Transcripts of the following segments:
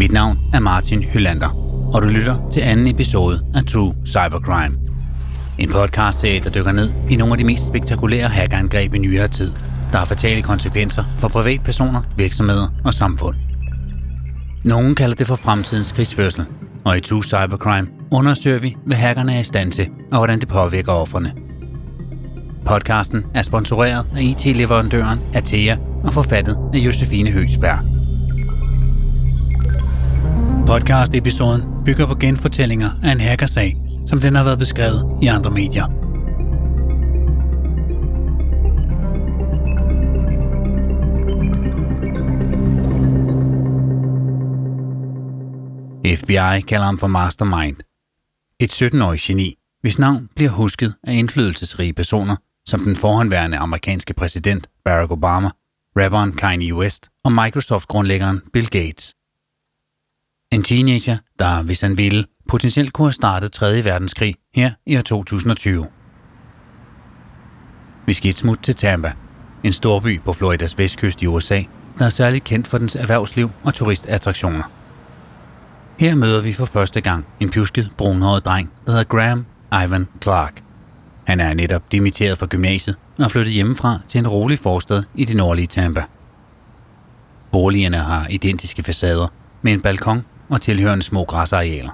Mit navn er Martin Hylander, og du lytter til anden episode af True Cybercrime. En podcast-serie, der dykker ned i nogle af de mest spektakulære hackerangreb i nyere tid, der har fatale konsekvenser for privatpersoner, virksomheder og samfund. Nogle kalder det for fremtidens krigsførsel, og i True Cybercrime undersøger vi, hvad hackerne er i stand til, og hvordan det påvirker offerne. Podcasten er sponsoreret af IT-leverandøren Atea og forfattet af Josefine Høgsberg. Podcast-episoden bygger på genfortællinger af en hackersag, som den har været beskrevet i andre medier. FBI kalder ham for Mastermind. Et 17-årig geni, hvis navn bliver husket af indflydelsesrige personer, som den forhåndværende amerikanske præsident Barack Obama, rapperen Kanye West og Microsoft-grundlæggeren Bill Gates. En teenager, der, hvis han ville, potentielt kunne have startet 3. verdenskrig her i år 2020. Vi skal et smut til Tampa, en storby på Floridas vestkyst i USA, der er særligt kendt for dens erhvervsliv og turistattraktioner. Her møder vi for første gang en pjusket, brunhåret dreng, der hedder Graham Ivan Clark. Han er netop dimitteret fra gymnasiet og er flyttet hjemmefra til en rolig forstad i det nordlige Tampa. Boligerne har identiske facader med en balkon og tilhørende små græsarealer.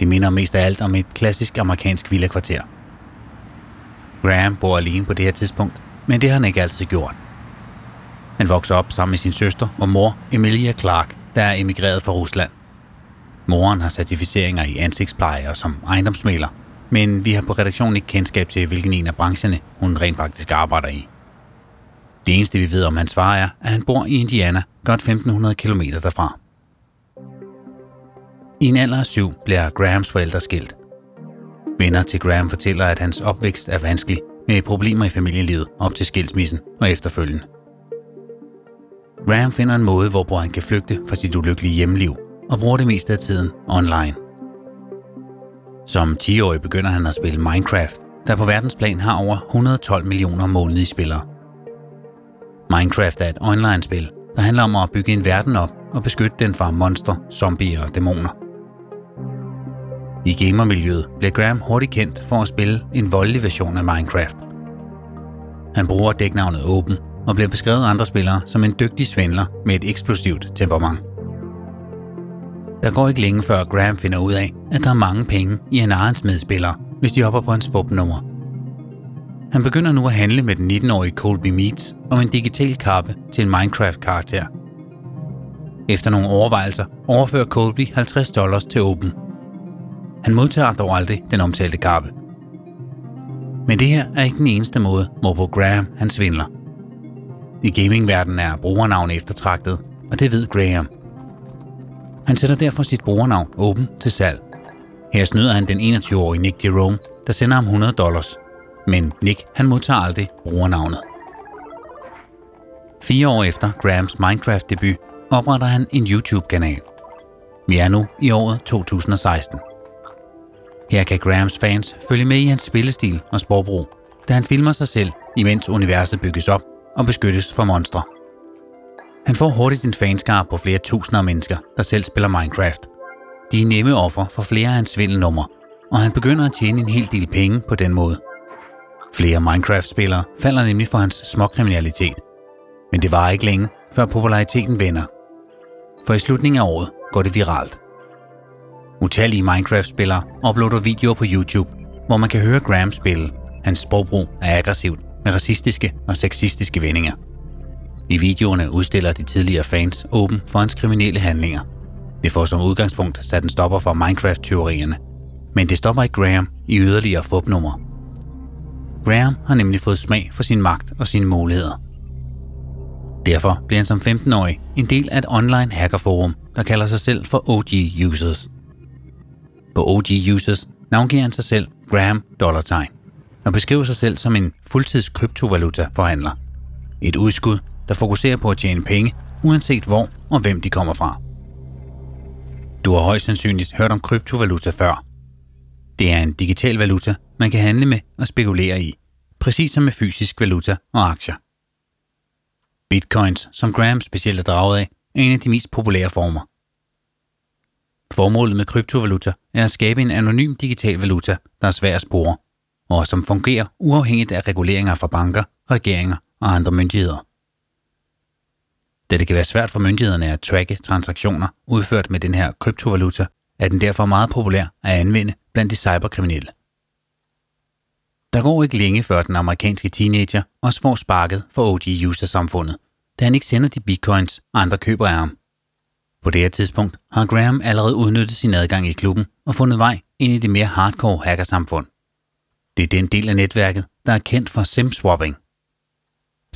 Det minder mest af alt om et klassisk amerikansk villakvarter. Graham bor alene på det her tidspunkt, men det har han ikke altid gjort. Han vokser op sammen med sin søster og mor, Emilia Clark, der er emigreret fra Rusland. Moren har certificeringer i ansigtspleje og som ejendomsmæler, men vi har på redaktionen ikke kendskab til, hvilken en af brancherne hun rent faktisk arbejder i. Det eneste vi ved om hans far er, at han bor i Indiana, godt 1500 km derfra. I en alder af syv bliver Grahams forældre skilt. Venner til Graham fortæller, at hans opvækst er vanskelig med problemer i familielivet op til skilsmissen og efterfølgende. Graham finder en måde, hvorpå han kan flygte fra sit ulykkelige hjemliv og bruger det meste af tiden online. Som 10-årig begynder han at spille Minecraft, der på verdensplan har over 112 millioner månedlige spillere. Minecraft er et online-spil, der handler om at bygge en verden op og beskytte den fra monstre, zombier og dæmoner. I gamermiljøet bliver Graham hurtigt kendt for at spille en voldelig version af Minecraft. Han bruger dæknavnet Open og bliver beskrevet af andre spillere som en dygtig svindler med et eksplosivt temperament. Der går ikke længe før Graham finder ud af, at der er mange penge i en arens medspillere, hvis de hopper på hans FUB-nummer. Han begynder nu at handle med den 19-årige Colby Meats om en digital kappe til en Minecraft-karakter. Efter nogle overvejelser overfører Colby 50 dollars til Open. Han modtager dog aldrig den omtalte kappe. Men det her er ikke den eneste måde, hvorpå Graham han svindler. I gamingverdenen er brugernavn eftertragtet, og det ved Graham. Han sætter derfor sit brugernavn åben til salg. Her snyder han den 21-årige Nick Jerome, der sender ham 100 dollars. Men Nick han modtager aldrig brugernavnet. Fire år efter Grahams Minecraft-debut opretter han en YouTube-kanal. Vi er nu i året 2016. Her kan Grahams fans følge med i hans spillestil og sprogbrug, da han filmer sig selv, imens universet bygges op og beskyttes for monstre. Han får hurtigt en fanskar på flere tusinder af mennesker, der selv spiller Minecraft. De er nemme offer for flere af hans svindelnumre, og han begynder at tjene en hel del penge på den måde. Flere Minecraft-spillere falder nemlig for hans småkriminalitet. Men det var ikke længe, før populariteten vender. For i slutningen af året går det viralt. Utallige Minecraft-spillere uploader videoer på YouTube, hvor man kan høre Graham spille. Hans sprogbrug er aggressivt med racistiske og sexistiske vendinger. I videoerne udstiller de tidligere fans åben for hans kriminelle handlinger. Det får som udgangspunkt sat en stopper for Minecraft-teorierne. Men det stopper ikke Graham i yderligere fupnummer. Graham har nemlig fået smag for sin magt og sine muligheder. Derfor bliver han som 15-årig en del af et online hackerforum, der kalder sig selv for OG Users. På OG Users navngiver han sig selv Graham Dollartegn og beskriver sig selv som en fuldtids kryptovaluta forhandler. Et udskud, der fokuserer på at tjene penge, uanset hvor og hvem de kommer fra. Du har højst sandsynligt hørt om kryptovaluta før. Det er en digital valuta, man kan handle med og spekulere i, præcis som med fysisk valuta og aktier. Bitcoins, som Graham specielt er draget af, er en af de mest populære former, Formålet med kryptovaluta er at skabe en anonym digital valuta, der er svær at spore, og som fungerer uafhængigt af reguleringer fra banker, regeringer og andre myndigheder. Da det kan være svært for myndighederne at tracke transaktioner udført med den her kryptovaluta, er den derfor meget populær at anvende blandt de cyberkriminelle. Der går ikke længe før den amerikanske teenager også får sparket for OG-user-samfundet, da han ikke sender de bitcoins, andre køber af ham. På det her tidspunkt har Graham allerede udnyttet sin adgang i klubben og fundet vej ind i det mere hardcore hackersamfund. Det er den del af netværket, der er kendt for SIM-swapping.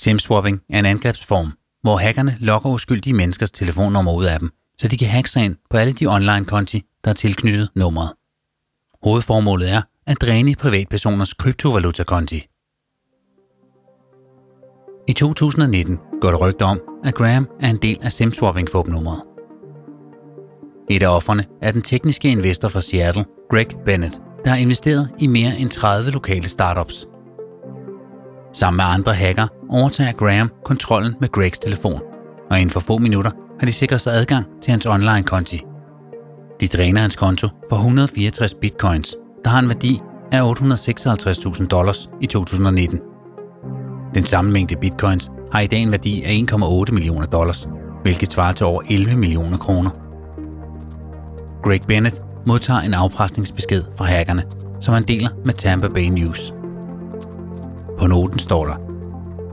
SIM-swapping er en angrebsform, hvor hackerne lokker uskyldige menneskers telefonnummer ud af dem, så de kan hacke sig ind på alle de online-konti, der er tilknyttet nummeret. Hovedformålet er at dræne privatpersoners kryptovalutakonti. I 2019 går der rygter om, at Graham er en del af SIM-swapping-fupnummeret. Et af offerne er den tekniske investor fra Seattle, Greg Bennett, der har investeret i mere end 30 lokale startups. Sammen med andre hacker overtager Graham kontrollen med Gregs telefon, og inden for få minutter har de sikret sig adgang til hans online-konti. De dræner hans konto for 164 bitcoins, der har en værdi af 856.000 dollars i 2019. Den samme mængde bitcoins har i dag en værdi af 1,8 millioner dollars, hvilket svarer til over 11 millioner kroner. Greg Bennett modtager en afpresningsbesked fra hackerne, som han deler med Tampa Bay News. På noten står der,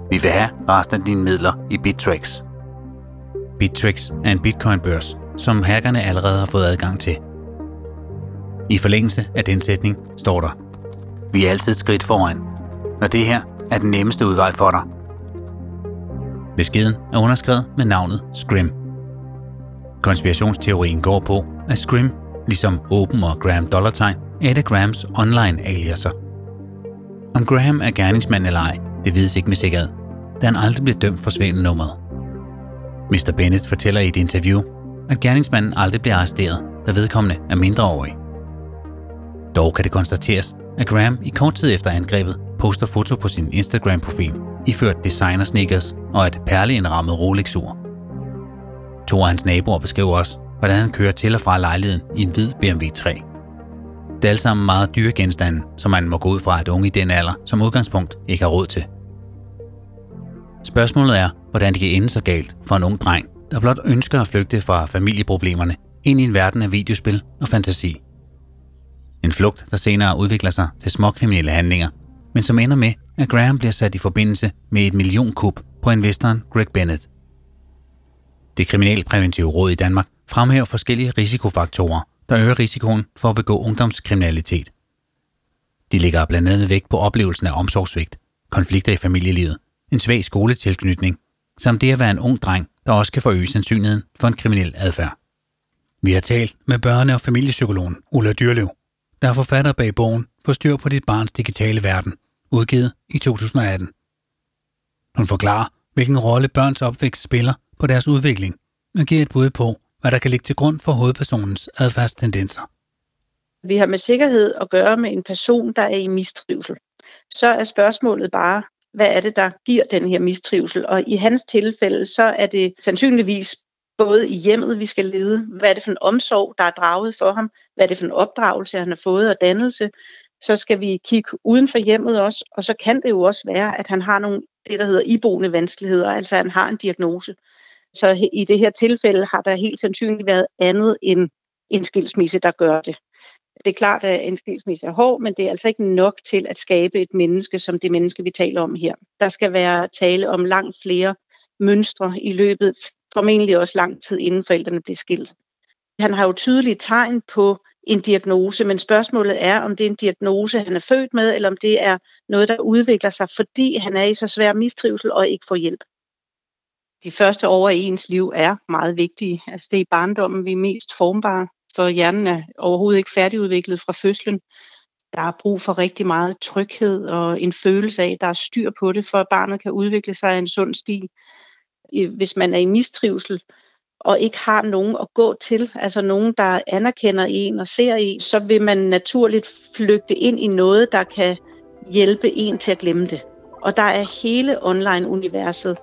Vi vil have resten af dine midler i Bittrex. Bittrex er en bitcoinbørs, som hackerne allerede har fået adgang til. I forlængelse af den sætning står der, Vi er altid et skridt foran, når det her er den nemmeste udvej for dig. Beskeden er underskrevet med navnet Scrim. Konspirationsteorien går på, at Scrim, ligesom Open og Graham Dollartegn, er et af Grahams online-aliaser. Om Graham er gerningsmand eller ej, det vides ikke med sikkerhed, da han aldrig blev dømt for svindelnummeret. Mr. Bennett fortæller i et interview, at gerningsmanden aldrig bliver arresteret, da vedkommende er mindreårig. Dog kan det konstateres, at Graham i kort tid efter angrebet poster foto på sin Instagram-profil, iført designer sneakers og et perleindrammet Rolex-ur. To af hans naboer beskriver også, hvordan han kører til og fra lejligheden i en hvid BMW 3. Det er alle sammen meget dyre genstande, som man må gå ud fra, at unge i den alder som udgangspunkt ikke har råd til. Spørgsmålet er, hvordan det kan ende så galt for en ung dreng, der blot ønsker at flygte fra familieproblemerne ind i en verden af videospil og fantasi. En flugt, der senere udvikler sig til småkriminelle handlinger, men som ender med, at Graham bliver sat i forbindelse med et millionkup på investoren Greg Bennett. Det kriminalpræventive råd i Danmark fremhæver forskellige risikofaktorer, der øger risikoen for at begå ungdomskriminalitet. De ligger blandt andet vægt på oplevelsen af omsorgsvigt, konflikter i familielivet, en svag skoletilknytning, samt det at være en ung dreng, der også kan forøge sandsynligheden for en kriminel adfærd. Vi har talt med børne- og familiepsykologen Ulla Dyrlev, der er forfatter bag bogen Forstyr på dit barns digitale verden, udgivet i 2018. Hun forklarer, hvilken rolle børns opvækst spiller på deres udvikling, og giver et bud på, hvad der kan ligge til grund for hovedpersonens adfærdstendenser. Vi har med sikkerhed at gøre med en person, der er i mistrivsel. Så er spørgsmålet bare, hvad er det, der giver den her mistrivsel? Og i hans tilfælde, så er det sandsynligvis både i hjemmet, vi skal lede, hvad er det for en omsorg, der er draget for ham, hvad er det for en opdragelse, han har fået og dannelse. Så skal vi kigge uden for hjemmet også, og så kan det jo også være, at han har nogle, det der hedder iboende vanskeligheder, altså han har en diagnose. Så i det her tilfælde har der helt sandsynligt været andet end en skilsmisse, der gør det. Det er klart, at en skilsmisse er hård, men det er altså ikke nok til at skabe et menneske, som det menneske, vi taler om her. Der skal være tale om langt flere mønstre i løbet, formentlig også lang tid inden forældrene bliver skilt. Han har jo tydelige tegn på en diagnose, men spørgsmålet er, om det er en diagnose, han er født med, eller om det er noget, der udvikler sig, fordi han er i så svær mistrivsel og ikke får hjælp de første år af ens liv er meget vigtige. Altså det er i barndommen, vi er mest formbare, for hjernen er overhovedet ikke færdigudviklet fra fødslen. Der er brug for rigtig meget tryghed og en følelse af, at der er styr på det, for at barnet kan udvikle sig i en sund sti. Hvis man er i mistrivsel og ikke har nogen at gå til, altså nogen, der anerkender en og ser en, så vil man naturligt flygte ind i noget, der kan hjælpe en til at glemme det. Og der er hele online-universet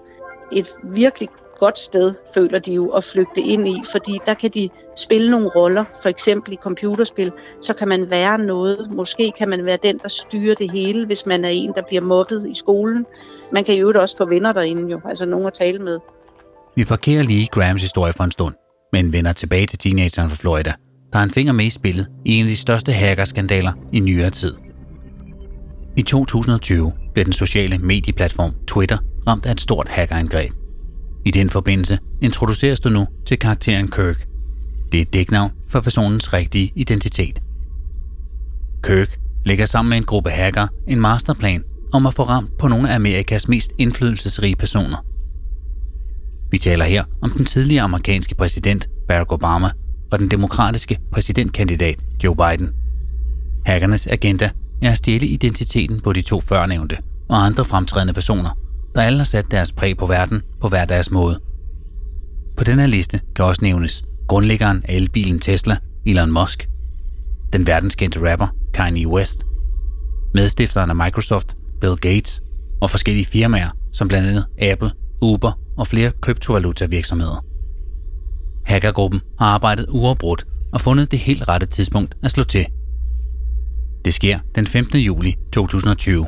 et virkelig godt sted, føler de jo, at flygte ind i, fordi der kan de spille nogle roller, for eksempel i computerspil, så kan man være noget. Måske kan man være den, der styrer det hele, hvis man er en, der bliver mobbet i skolen. Man kan jo også få venner derinde jo, altså nogen at tale med. Vi parkerer lige Grams historie for en stund, men vender tilbage til teenageren fra Florida, der har en finger med i spillet i en af de største hackerskandaler i nyere tid. I 2020 blev den sociale medieplatform Twitter ramt af et stort hackerangreb. I den forbindelse introduceres du nu til karakteren Kirk. Det er et dæknavn for personens rigtige identitet. Kirk lægger sammen med en gruppe hacker en masterplan om at få ramt på nogle af Amerikas mest indflydelsesrige personer. Vi taler her om den tidligere amerikanske præsident Barack Obama og den demokratiske præsidentkandidat Joe Biden. Hackernes agenda er at stjæle identiteten på de to førnævnte og andre fremtrædende personer, der alle har sat deres præg på verden på hver deres måde. På den her liste kan også nævnes grundlæggeren af elbilen Tesla, Elon Musk, den verdenskendte rapper Kanye West, medstifteren af Microsoft, Bill Gates og forskellige firmaer som blandt andet Apple, Uber og flere kryptovaluta-virksomheder. Hackergruppen har arbejdet uafbrudt og fundet det helt rette tidspunkt at slå til. Det sker den 15. juli 2020.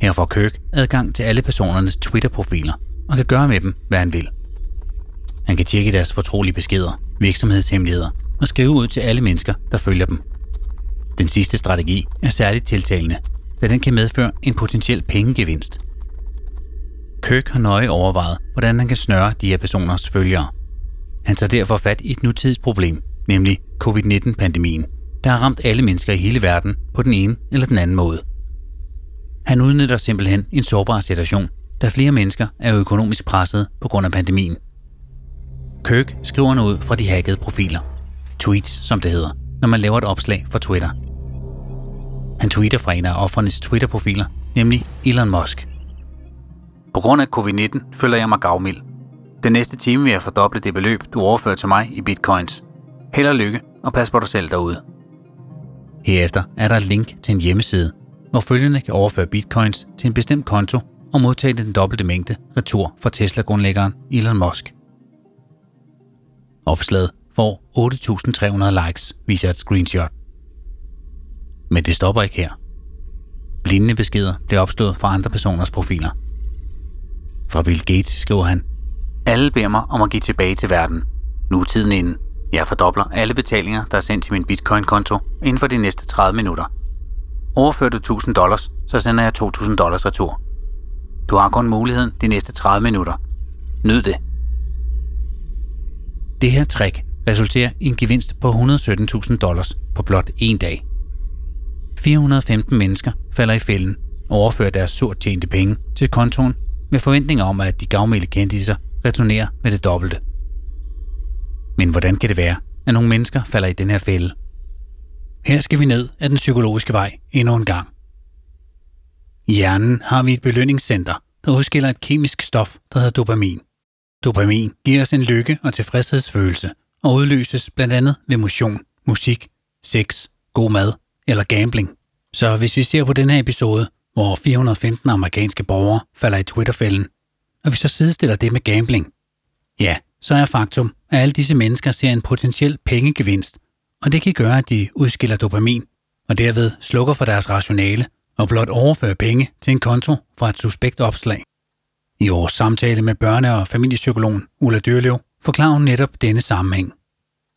Her får Kirk adgang til alle personernes Twitter-profiler og kan gøre med dem, hvad han vil. Han kan tjekke deres fortrolige beskeder, virksomhedshemmeligheder og skrive ud til alle mennesker, der følger dem. Den sidste strategi er særligt tiltalende, da den kan medføre en potentiel pengegevinst. Kirk har nøje overvejet, hvordan han kan snøre de her personers følgere. Han tager derfor fat i et nutidsproblem, nemlig covid-19-pandemien, der har ramt alle mennesker i hele verden på den ene eller den anden måde. Han udnytter simpelthen en sårbar situation, da flere mennesker er økonomisk presset på grund af pandemien. Kirk skriver noget fra de hackede profiler. Tweets, som det hedder, når man laver et opslag for Twitter. Han tweeter fra en af offernes Twitter-profiler, nemlig Elon Musk. På grund af covid-19 føler jeg mig gavmild. Den næste time vil jeg fordoble det beløb, du overfører til mig i bitcoins. Held og lykke, og pas på dig selv derude. Herefter er der et link til en hjemmeside, hvor følgende kan overføre bitcoins til en bestemt konto og modtage den dobbelte mængde retur fra Tesla-grundlæggeren Elon Musk. Opslaget får 8.300 likes, viser et screenshot. Men det stopper ikke her. Lignende beskeder bliver opstået fra andre personers profiler. Fra Bill Gates skriver han, Alle beder mig om at give tilbage til verden. Nu er tiden inde. Jeg fordobler alle betalinger, der er sendt til min bitcoin-konto inden for de næste 30 minutter. Overfører du 1000 dollars, så sender jeg 2000 dollars retur. Du har kun muligheden de næste 30 minutter. Nyd det. Det her trick resulterer i en gevinst på 117.000 dollars på blot en dag. 415 mennesker falder i fælden og overfører deres surt tjente penge til kontoen med forventninger om, at de gavmilde kendiser returnerer med det dobbelte. Men hvordan kan det være, at nogle mennesker falder i den her fælde? Her skal vi ned ad den psykologiske vej endnu en gang. I hjernen har vi et belønningscenter, der udskiller et kemisk stof, der hedder dopamin. Dopamin giver os en lykke- og tilfredshedsfølelse og udløses blandt andet ved motion, musik, sex, god mad eller gambling. Så hvis vi ser på den her episode, hvor 415 amerikanske borgere falder i Twitterfælden, og vi så sidestiller det med gambling, ja, så er faktum, at alle disse mennesker ser en potentiel pengegevinst, og det kan gøre, at de udskiller dopamin, og derved slukker for deres rationale og blot overfører penge til en konto fra et suspekt opslag. I vores samtale med børne- og familiepsykologen Ulla Dyrlev forklarer hun netop denne sammenhæng.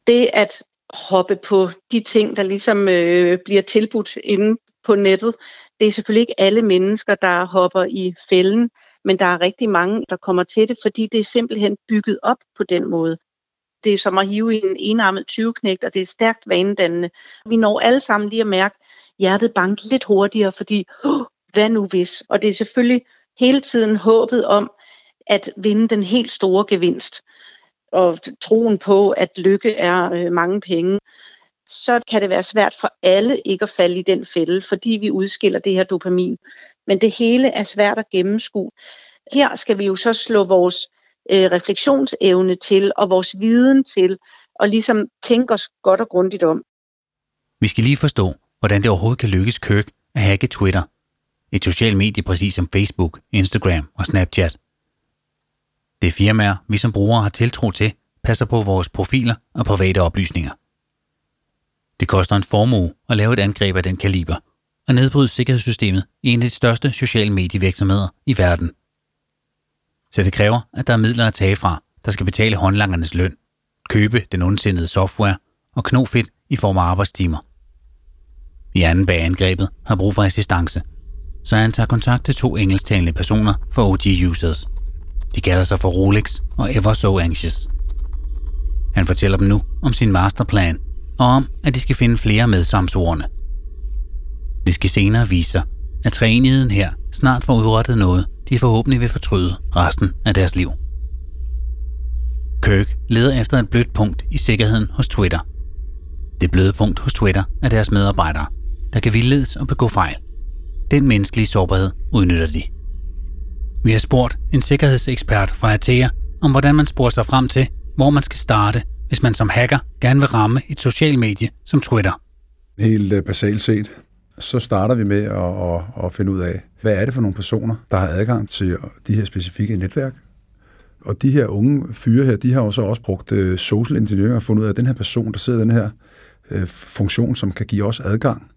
Det at hoppe på de ting, der ligesom øh, bliver tilbudt inde på nettet, det er selvfølgelig ikke alle mennesker, der hopper i fælden, men der er rigtig mange, der kommer til det, fordi det er simpelthen bygget op på den måde. Det er som at hive i en enarmet 20-knægt, og det er stærkt vanedannende. Vi når alle sammen lige at mærke hjertet banke lidt hurtigere, fordi oh, hvad nu hvis? Og det er selvfølgelig hele tiden håbet om at vinde den helt store gevinst og troen på, at lykke er øh, mange penge, så kan det være svært for alle ikke at falde i den fælde, fordi vi udskiller det her dopamin. Men det hele er svært at gennemskue. Her skal vi jo så slå vores øh, refleksionsevne til og vores viden til, og ligesom tænke os godt og grundigt om. Vi skal lige forstå, hvordan det overhovedet kan lykkes Kirk at hacke Twitter, et socialt medie præcis som Facebook, Instagram og Snapchat. Det er firmaer, vi som brugere har tiltro til, passer på vores profiler og private oplysninger. Det koster en formue at lave et angreb af den kaliber og nedbryde sikkerhedssystemet i en af de største sociale medievirksomheder i verden. Så det kræver, at der er midler at tage fra, der skal betale håndlangernes løn, købe den ondsindede software og knofedt i form af arbejdstimer. I anden bag angrebet har brug for assistance, så han tager kontakt til to engelsktalende personer for OG-users. De kalder sig for Rolex og Ever So Anxious. Han fortæller dem nu om sin masterplan og om, at de skal finde flere medsamsordene. Det skal senere vise sig, at træenigheden her snart får udrettet noget, de forhåbentlig vil fortryde resten af deres liv. Kirk leder efter et blødt punkt i sikkerheden hos Twitter. Det bløde punkt hos Twitter er deres medarbejdere, der kan vildledes og begå fejl. Den menneskelige sårbarhed udnytter de. Vi har spurgt en sikkerhedsekspert fra Atea om, hvordan man sporer sig frem til, hvor man skal starte, hvis man som hacker gerne vil ramme et socialt medie som Twitter. Helt øh, basalt set, så starter vi med at, at, at finde ud af, hvad er det for nogle personer, der har adgang til de her specifikke netværk. Og de her unge fyre her, de har jo så også brugt uh, social engineering og fundet ud af, at den her person, der sidder i den her øh, funktion, som kan give os adgang,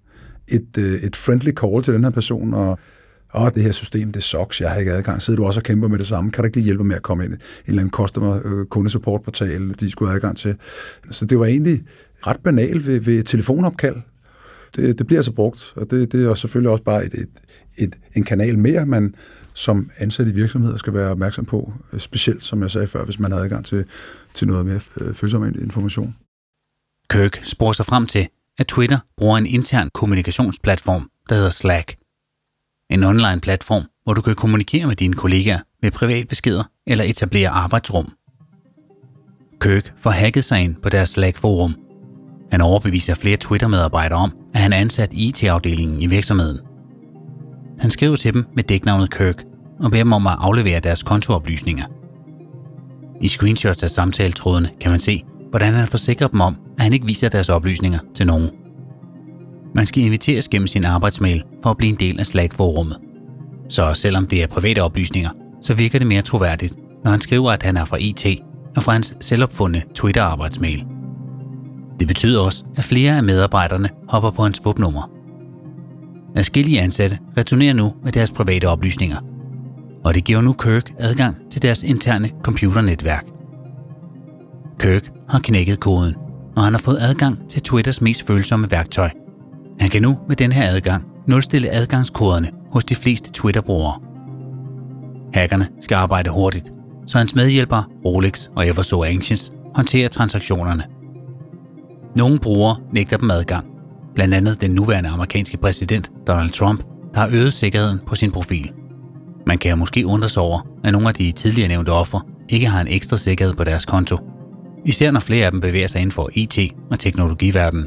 et, øh, et friendly call til den her person, og åh, det her system, det sucks, jeg har ikke adgang. Sidder du også og kæmper med det samme? Kan du ikke lige hjælpe med at komme ind i en eller anden customer øh, kundesupportportal, de skulle have adgang til? Så det var egentlig ret banalt ved, ved telefonopkald, det, det bliver altså brugt, og det, det er selvfølgelig også bare et, et, et, en kanal mere, man som ansat i virksomheder skal være opmærksom på, øh, specielt som jeg sagde før, hvis man har adgang til, til noget mere øh, følsom information. Kirk spor sig frem til, at Twitter bruger en intern kommunikationsplatform, der hedder Slack. En online platform, hvor du kan kommunikere med dine kollegaer med privatbeskeder eller etablere arbejdsrum. Kirk får hacket sig ind på deres Slack-forum. Han overbeviser flere Twitter-medarbejdere om, at han er ansat i IT-afdelingen i virksomheden. Han skriver til dem med dæknavnet Kirk og beder dem om at aflevere deres kontooplysninger. I screenshots af samtaletrådene kan man se, hvordan han forsikrer dem om, at han ikke viser deres oplysninger til nogen. Man skal inviteres gennem sin arbejdsmail for at blive en del af Slack-forummet. Så selvom det er private oplysninger, så virker det mere troværdigt, når han skriver, at han er fra IT og fra hans selvopfundne Twitter-arbejdsmail – det betyder også, at flere af medarbejderne hopper på hans svupnummer. Adskillige ansatte returnerer nu med deres private oplysninger, og det giver nu Kirk adgang til deres interne computernetværk. Kirk har knækket koden, og han har fået adgang til Twitters mest følsomme værktøj. Han kan nu med den her adgang nulstille adgangskoderne hos de fleste Twitter-brugere. Hackerne skal arbejde hurtigt, så hans medhjælpere Rolex og Everso Anxious håndterer transaktionerne – nogle brugere nægter dem adgang. Blandt andet den nuværende amerikanske præsident Donald Trump, der har øget sikkerheden på sin profil. Man kan måske undre sig over, at nogle af de tidligere nævnte ofre ikke har en ekstra sikkerhed på deres konto. Især når flere af dem bevæger sig inden for IT- og teknologiverdenen.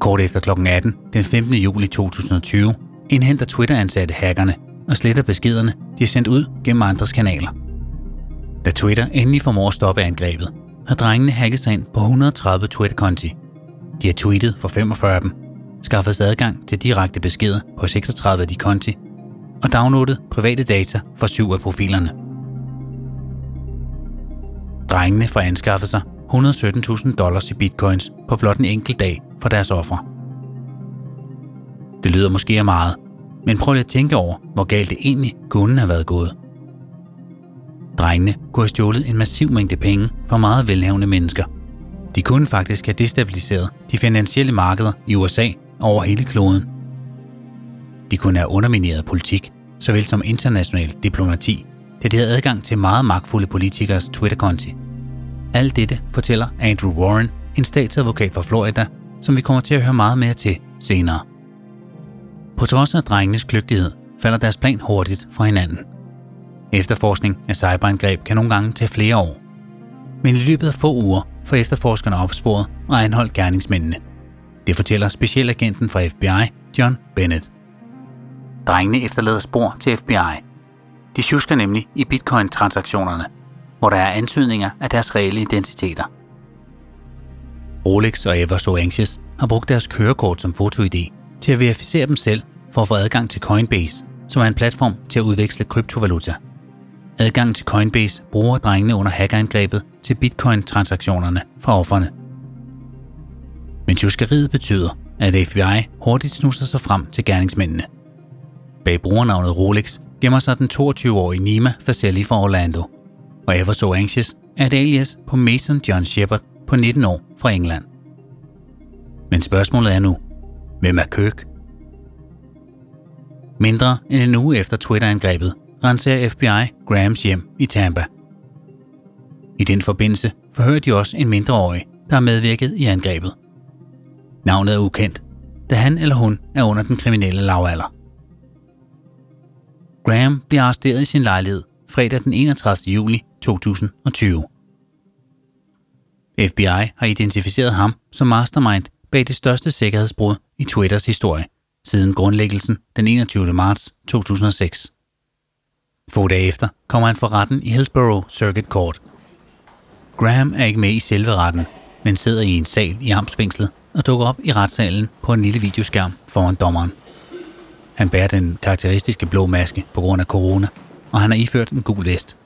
Kort efter kl. 18 den 15. juli 2020 indhenter Twitter-ansatte hackerne og sletter beskederne, de er sendt ud gennem andres kanaler. Da Twitter endelig formår at stoppe angrebet, har drengene hacket sig ind på 130 Twitter-konti. De har tweetet for 45 af dem, skaffet sig adgang til direkte beskeder på 36 af de konti og downloadet private data fra syv af profilerne. Drengene får anskaffet sig 117.000 dollars i bitcoins på blot en enkelt dag for deres ofre. Det lyder måske af meget, men prøv lige at tænke over, hvor galt det egentlig kunne have været gået – Drengene kunne have stjålet en massiv mængde penge fra meget velhavende mennesker. De kunne faktisk have destabiliseret de finansielle markeder i USA over hele kloden. De kunne have undermineret politik, såvel som international diplomati, da de havde adgang til meget magtfulde politikers Twitter-konti. Alt dette fortæller Andrew Warren, en statsadvokat fra Florida, som vi kommer til at høre meget mere til senere. På trods af drengenes kløgtighed falder deres plan hurtigt fra hinanden – Efterforskning af cyberangreb kan nogle gange tage flere år. Men i løbet af få uger får efterforskerne opsporet og anholdt gerningsmændene. Det fortæller specialagenten fra FBI, John Bennett. Drengene efterlader spor til FBI. De tjusker nemlig i bitcoin-transaktionerne, hvor der er antydninger af deres reelle identiteter. Rolex og Ever So Anxious har brugt deres kørekort som foto-ID til at verificere dem selv for at få adgang til Coinbase, som er en platform til at udveksle kryptovaluta adgang til Coinbase bruger drengene under hackerangrebet til bitcoin-transaktionerne fra offerne. Men tjuskeriet betyder, at FBI hurtigt snuser sig frem til gerningsmændene. Bag brugernavnet Rolex gemmer sig den 22-årige Nima Faselli fra Orlando, og Ever So Anxious er et alias på Mason John Shepard på 19 år fra England. Men spørgsmålet er nu, hvem er Kirk? Mindre end en uge efter Twitter-angrebet renser FBI Grahams hjem i Tampa. I den forbindelse forhører de også en mindreårig, der har medvirket i angrebet. Navnet er ukendt, da han eller hun er under den kriminelle lavalder. Graham bliver arresteret i sin lejlighed fredag den 31. juli 2020. FBI har identificeret ham som mastermind bag det største sikkerhedsbrud i Twitters historie siden grundlæggelsen den 21. marts 2006. Få dage efter kommer han for retten i Hillsborough Circuit Court. Graham er ikke med i selve retten, men sidder i en sal i Amtsfængslet og dukker op i retssalen på en lille videoskærm foran dommeren. Han bærer den karakteristiske blå maske på grund af corona, og han har iført en gul vest.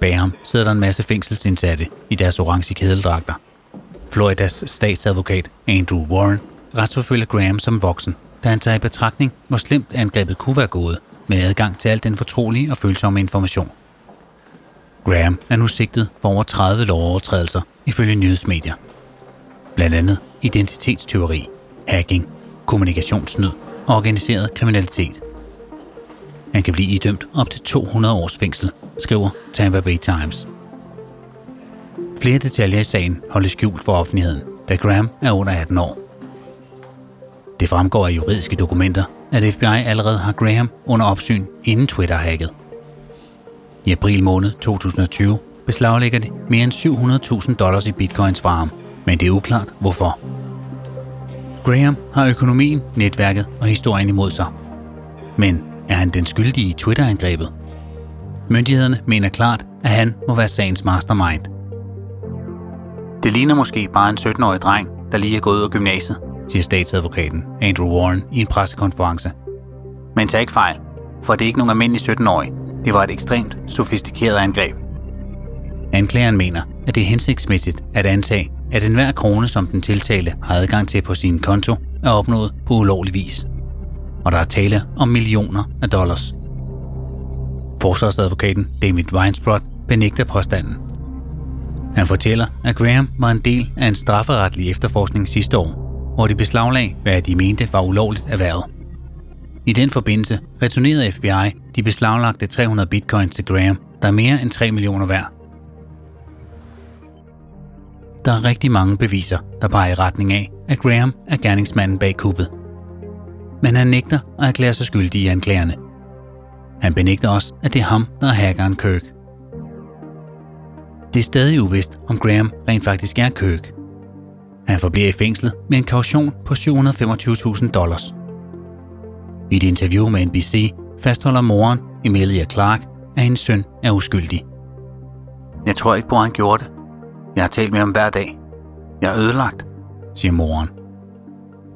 Bag ham sidder der en masse fængselsindsatte i deres orange kædeldragter. Floridas statsadvokat Andrew Warren retsforfølger Graham som voksen, da han tager i betragtning, hvor slemt angrebet kunne være gået, med adgang til al den fortrolige og følsomme information. Graham er nu sigtet for over 30 lovovertrædelser ifølge nyhedsmedier. Blandt andet identitetstyveri, hacking, kommunikationssnyd og organiseret kriminalitet. Han kan blive idømt op til 200 års fængsel, skriver Tampa Bay Times. Flere detaljer i sagen holdes skjult for offentligheden, da Graham er under 18 år. Det fremgår af juridiske dokumenter, at FBI allerede har Graham under opsyn inden Twitter hacket. I april måned 2020 beslaglægger de mere end 700.000 dollars i bitcoins fra ham, men det er uklart hvorfor. Graham har økonomien, netværket og historien imod sig. Men er han den skyldige i Twitter-angrebet? Myndighederne mener klart, at han må være sagens mastermind. Det ligner måske bare en 17-årig dreng, der lige er gået ud af gymnasiet, siger statsadvokaten Andrew Warren i en pressekonference. Men tag ikke fejl, for det er ikke nogen almindelig 17-årig. Det var et ekstremt sofistikeret angreb. Anklageren mener, at det er hensigtsmæssigt at antage, at enhver krone, som den tiltalte har adgang til på sin konto, er opnået på ulovlig vis. Og der er tale om millioner af dollars. Forsvarsadvokaten David Weinsbrot benægter påstanden. Han fortæller, at Graham var en del af en strafferetlig efterforskning sidste år, hvor de beslaglag, hvad de mente var ulovligt erhvervet. I den forbindelse returnerede FBI de beslaglagte 300 bitcoins til Graham, der er mere end 3 millioner værd. Der er rigtig mange beviser, der peger i retning af, at Graham er gerningsmanden bag kuppet. Men han nægter og erklærer sig skyldig i anklagerne. Han benægter også, at det er ham, der er hackeren Kirk. Det er stadig uvist, om Graham rent faktisk er Kirk. Han forbliver i fængslet med en kaution på 725.000 dollars. I et interview med NBC fastholder moren, Emilia Clark, at hendes søn er uskyldig. Jeg tror ikke på, at han gjorde det. Jeg har talt med ham hver dag. Jeg er ødelagt, siger moren.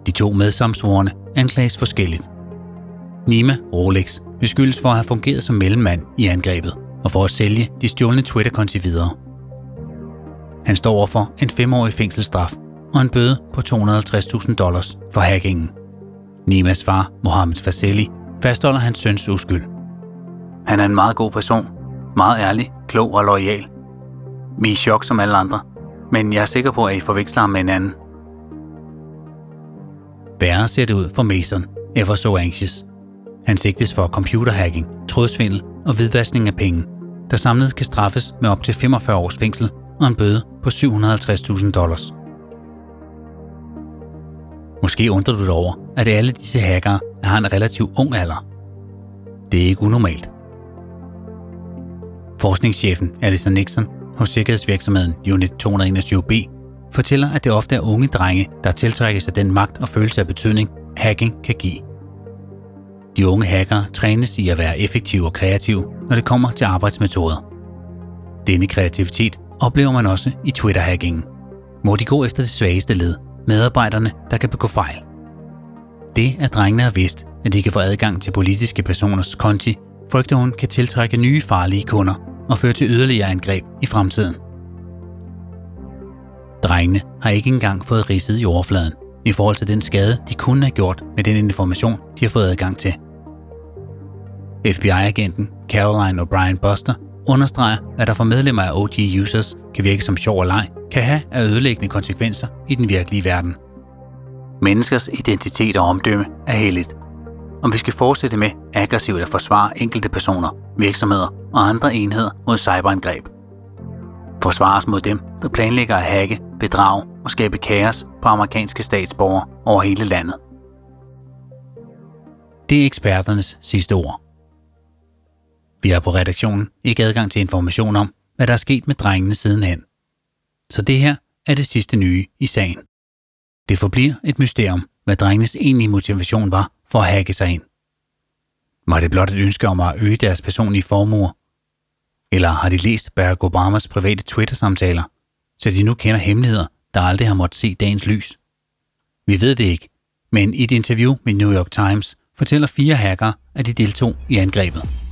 De to medsamsvorene anklages forskelligt. Nima Rolex beskyldes for at have fungeret som mellemmand i angrebet og for at sælge de stjålne Twitter-konti videre. Han står over for en femårig fængselsstraf og en bøde på 250.000 dollars for hackingen. Nimas far, Mohammed Faseli, fastholder hans søns uskyld. Han er en meget god person, meget ærlig, klog og lojal. Vi er i chok som alle andre, men jeg er sikker på, at I forveksler ham med en anden. Værre ser det ud for Mason, ever so anxious. Han sigtes for computerhacking, trådsvindel og hvidvaskning af penge, der samlet kan straffes med op til 45 års fængsel og en bøde på 750.000 dollars. Måske undrer du dig over, at alle disse hackere har en relativt ung alder. Det er ikke unormalt. Forskningschefen Alison Nixon hos sikkerhedsvirksomheden Unit 221B fortæller, at det ofte er unge drenge, der tiltrækker sig den magt og følelse af betydning, hacking kan give. De unge hackere trænes i at være effektive og kreative, når det kommer til arbejdsmetoder. Denne kreativitet oplever man også i Twitter-hackingen, hvor de går efter det svageste led, medarbejderne, der kan begå fejl. Det, at drengene har vidst, at de kan få adgang til politiske personers konti, frygter hun kan tiltrække nye farlige kunder og føre til yderligere angreb i fremtiden. Drengene har ikke engang fået ridset i overfladen i forhold til den skade, de kunne have gjort med den information, de har fået adgang til. FBI-agenten Caroline O'Brien Buster understreger, at der for medlemmer af OG users kan virke som sjov og leg, kan have af ødelæggende konsekvenser i den virkelige verden. Menneskers identitet og omdømme er heldigt. Om vi skal fortsætte med aggressivt at forsvare enkelte personer, virksomheder og andre enheder mod cyberangreb. Forsvares mod dem, der planlægger at hacke, bedrage og skabe kaos på amerikanske statsborgere over hele landet. Det er eksperternes sidste ord. Vi har på redaktionen ikke adgang til information om, hvad der er sket med drengene sidenhen. Så det her er det sidste nye i sagen. Det forbliver et mysterium, hvad drengenes egentlige motivation var for at hacke sig ind. Var det blot et ønske om at øge deres personlige formuer? Eller har de læst Barack Obamas private Twitter-samtaler, så de nu kender hemmeligheder, der aldrig har måttet se dagens lys? Vi ved det ikke, men i et interview med New York Times fortæller fire hackere, at de deltog i angrebet.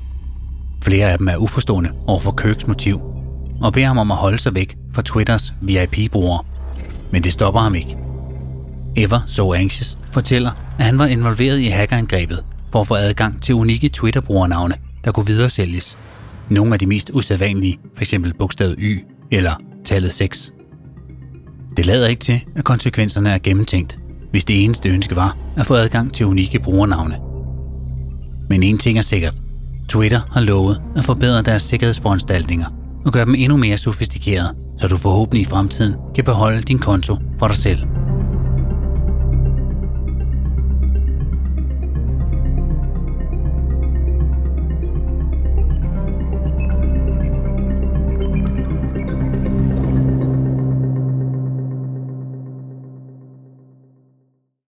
Flere af dem er uforstående over for Kirks motiv, og beder ham om at holde sig væk fra Twitters VIP-brugere. Men det stopper ham ikke. Ever So Anxious fortæller, at han var involveret i hackerangrebet for at få adgang til unikke Twitter-brugernavne, der kunne videresælges. Nogle af de mest usædvanlige, f.eks. bogstavet Y eller tallet 6. Det lader ikke til, at konsekvenserne er gennemtænkt, hvis det eneste ønske var at få adgang til unikke brugernavne. Men en ting er sikkert. Twitter har lovet at forbedre deres sikkerhedsforanstaltninger og gøre dem endnu mere sofistikerede, så du forhåbentlig i fremtiden kan beholde din konto for dig selv.